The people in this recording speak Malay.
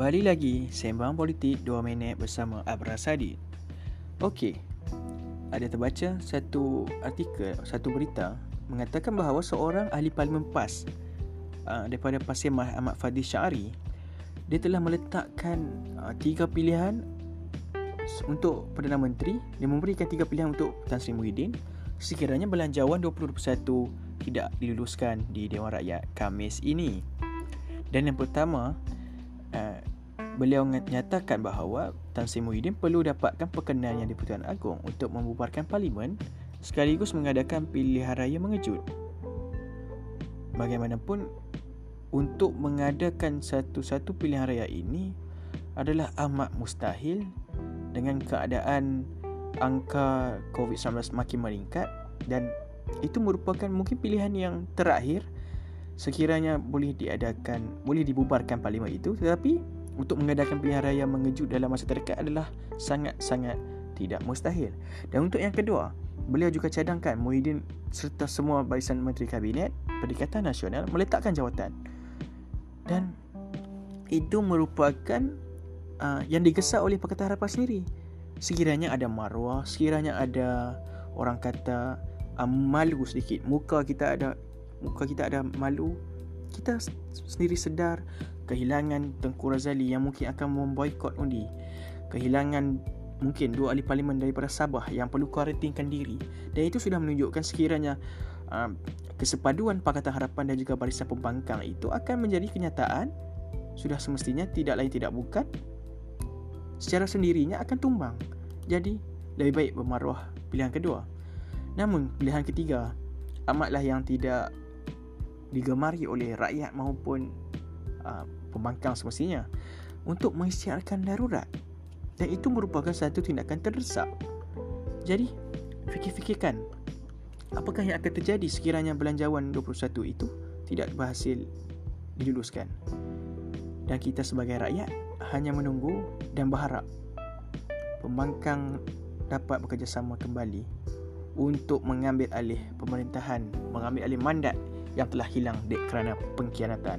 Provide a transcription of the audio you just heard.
Kembali lagi Sembang Politik 2 minit bersama Abra Sadid Okey Ada terbaca satu artikel, satu berita Mengatakan bahawa seorang ahli parlimen PAS uh, Daripada Pasir Mah Ahmad Fadil Syari Dia telah meletakkan uh, tiga pilihan Untuk Perdana Menteri. Dia memberikan tiga pilihan untuk Tan Sri Muhyiddin. Sekiranya belanjawan 2021 Tidak diluluskan di Dewan Rakyat Kamis ini. Dan yang pertama uh, beliau menyatakan bahawa Tan Sri Muhyiddin perlu dapatkan perkenan yang di-Pertuan Agong untuk membubarkan parlimen sekaligus mengadakan pilihan raya mengejut. Bagaimanapun untuk mengadakan satu-satu pilihan raya ini adalah amat mustahil dengan keadaan angka COVID-19 makin meningkat dan itu merupakan mungkin pilihan yang terakhir sekiranya boleh diadakan boleh dibubarkan parlimen itu tetapi untuk mengadakan pilihan raya mengejut dalam masa terdekat adalah sangat-sangat tidak mustahil. Dan untuk yang kedua, beliau juga cadangkan Muhyiddin serta semua barisan menteri kabinet Perikatan Nasional meletakkan jawatan. Dan itu merupakan uh, yang digesak oleh Pakatan Harapan sendiri. Sekiranya ada maruah, sekiranya ada orang kata uh, malu sedikit, muka kita ada muka kita ada malu kita sendiri sedar kehilangan Tengku Razali yang mungkin akan memboikot undi. Kehilangan mungkin dua ahli parlimen daripada Sabah yang perlu kuarantinkan diri. Dan itu sudah menunjukkan sekiranya uh, kesepaduan Pakatan Harapan dan juga Barisan Pembangkang itu akan menjadi kenyataan sudah semestinya tidak lain tidak bukan secara sendirinya akan tumbang. Jadi lebih baik bermaruah pilihan kedua. Namun pilihan ketiga amatlah yang tidak digemari oleh rakyat maupun uh, pembangkang semestinya untuk mengisytiharkan darurat dan itu merupakan satu tindakan terdesak. Jadi, fikir-fikirkan apakah yang akan terjadi sekiranya belanjawan 21 itu tidak berhasil diluluskan. Dan kita sebagai rakyat hanya menunggu dan berharap pembangkang dapat bekerjasama kembali untuk mengambil alih pemerintahan, mengambil alih mandat yang telah hilang dek kerana pengkhianatan.